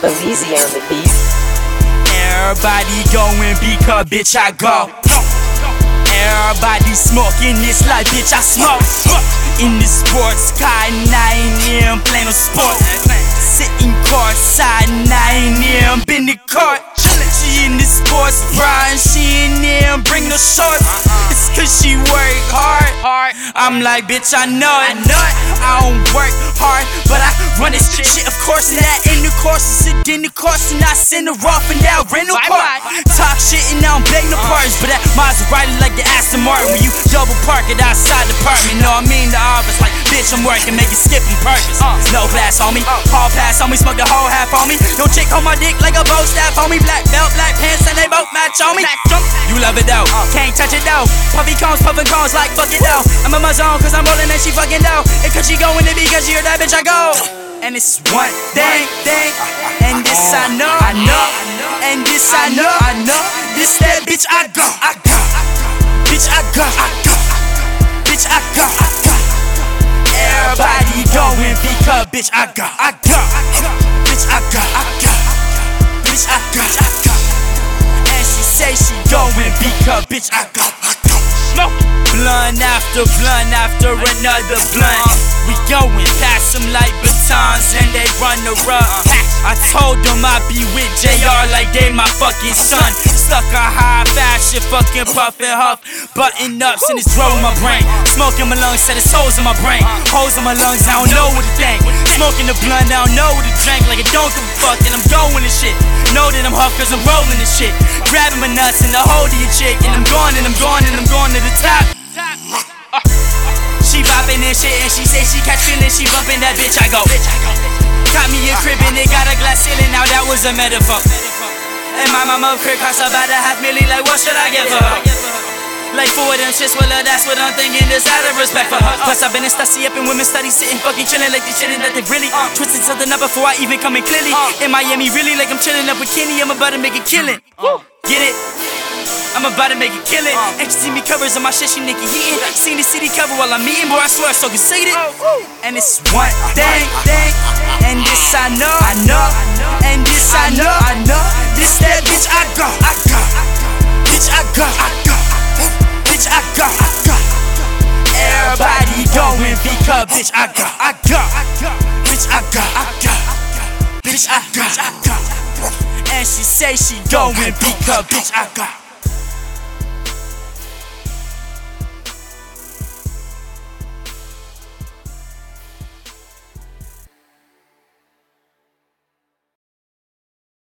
Easy on the beat. Everybody going because bitch I go. Everybody smoking this like bitch I smoke. In the sports car, 9 AM playing no sports. Sitting courtside, 9 AM in the court. She in the sports bra and she in there bring no shorts. It's cause she work hard. I'm like, bitch, I know it. I know it. I don't work hard, but I run this shit. Of course, and that in the course is it in the course, and I send her off in that rental car. Talk shit and now I don't beg no uh-huh. pardons, but that Maserati like the Aston Martin when you double park it outside the apartment. Know what I mean? The office like, bitch, I'm working, make it skip on purpose. No pass on me, hall pass on me, smoke the whole half on me. Yo, chick on my dick like a bow staff on me. Black belt, black pants, and they both match on me. You love it though, uh. can't touch it though. Puffy cones, puffin' cones like fuck it though. I'm in my zone cause I'm rolling and she fucking though. And cause she going it because you're that bitch I go. And it's one thing, thing, and this I know, I know, and this I know, I know, this that bitch I go, I go, bitch I go, I go, bitch I go, I go. Everybody going because bitch I go, I go, bitch I go, I go, bitch I go, I go. And she say she going because bitch I go, I go. Blunt after blunt after another blunt. We going past them like batons and they run the rug. I told them I'd be with JR like they my fucking son. Stuck a high fashion, fucking puff and huff. Button ups and it's growing my brain. Smoking my lungs, set it's holes in my brain. Holes in my lungs, I don't know what to think. Smoking the blunt, I don't know what to drink. Like I don't give a fuck, and I'm going to shit. Know that I'm huff cause I'm rolling this shit. Grabbing my nuts and the hold of your chick. And I'm going and I'm going and I'm going to the top. And shit, and she say she catch feelings, she bumping that bitch. I go. Got me a crib and it got a glass ceiling. Now that was a metaphor. And my mama crib cost about a half million. Like what should I give her? Like for them shits, well, uh, that's what I'm thinking. Just out of respect for her. Plus, I've been in Stussy up in women's studies, sitting fucking chilling like they chilling that they really twisted something up before I even come in clearly. In Miami, really like I'm chilling up with Kenny. I'm about to make it killing. Get it? I'm about to make it killing. Uh. And she see me covers on my shit, she Nikki Heaton. Seen the city cover while I'm eating, boy, I swear I'm so conceited. Oh, and it's one thing, thing, and this I know, I know, and this I know, I know. This that bitch I go, I go, bitch I go, I go, bitch I go, I go. Everybody going because bitch I go, I go, bitch I go, I go, bitch I go, I go. And she say she going because bitch I go.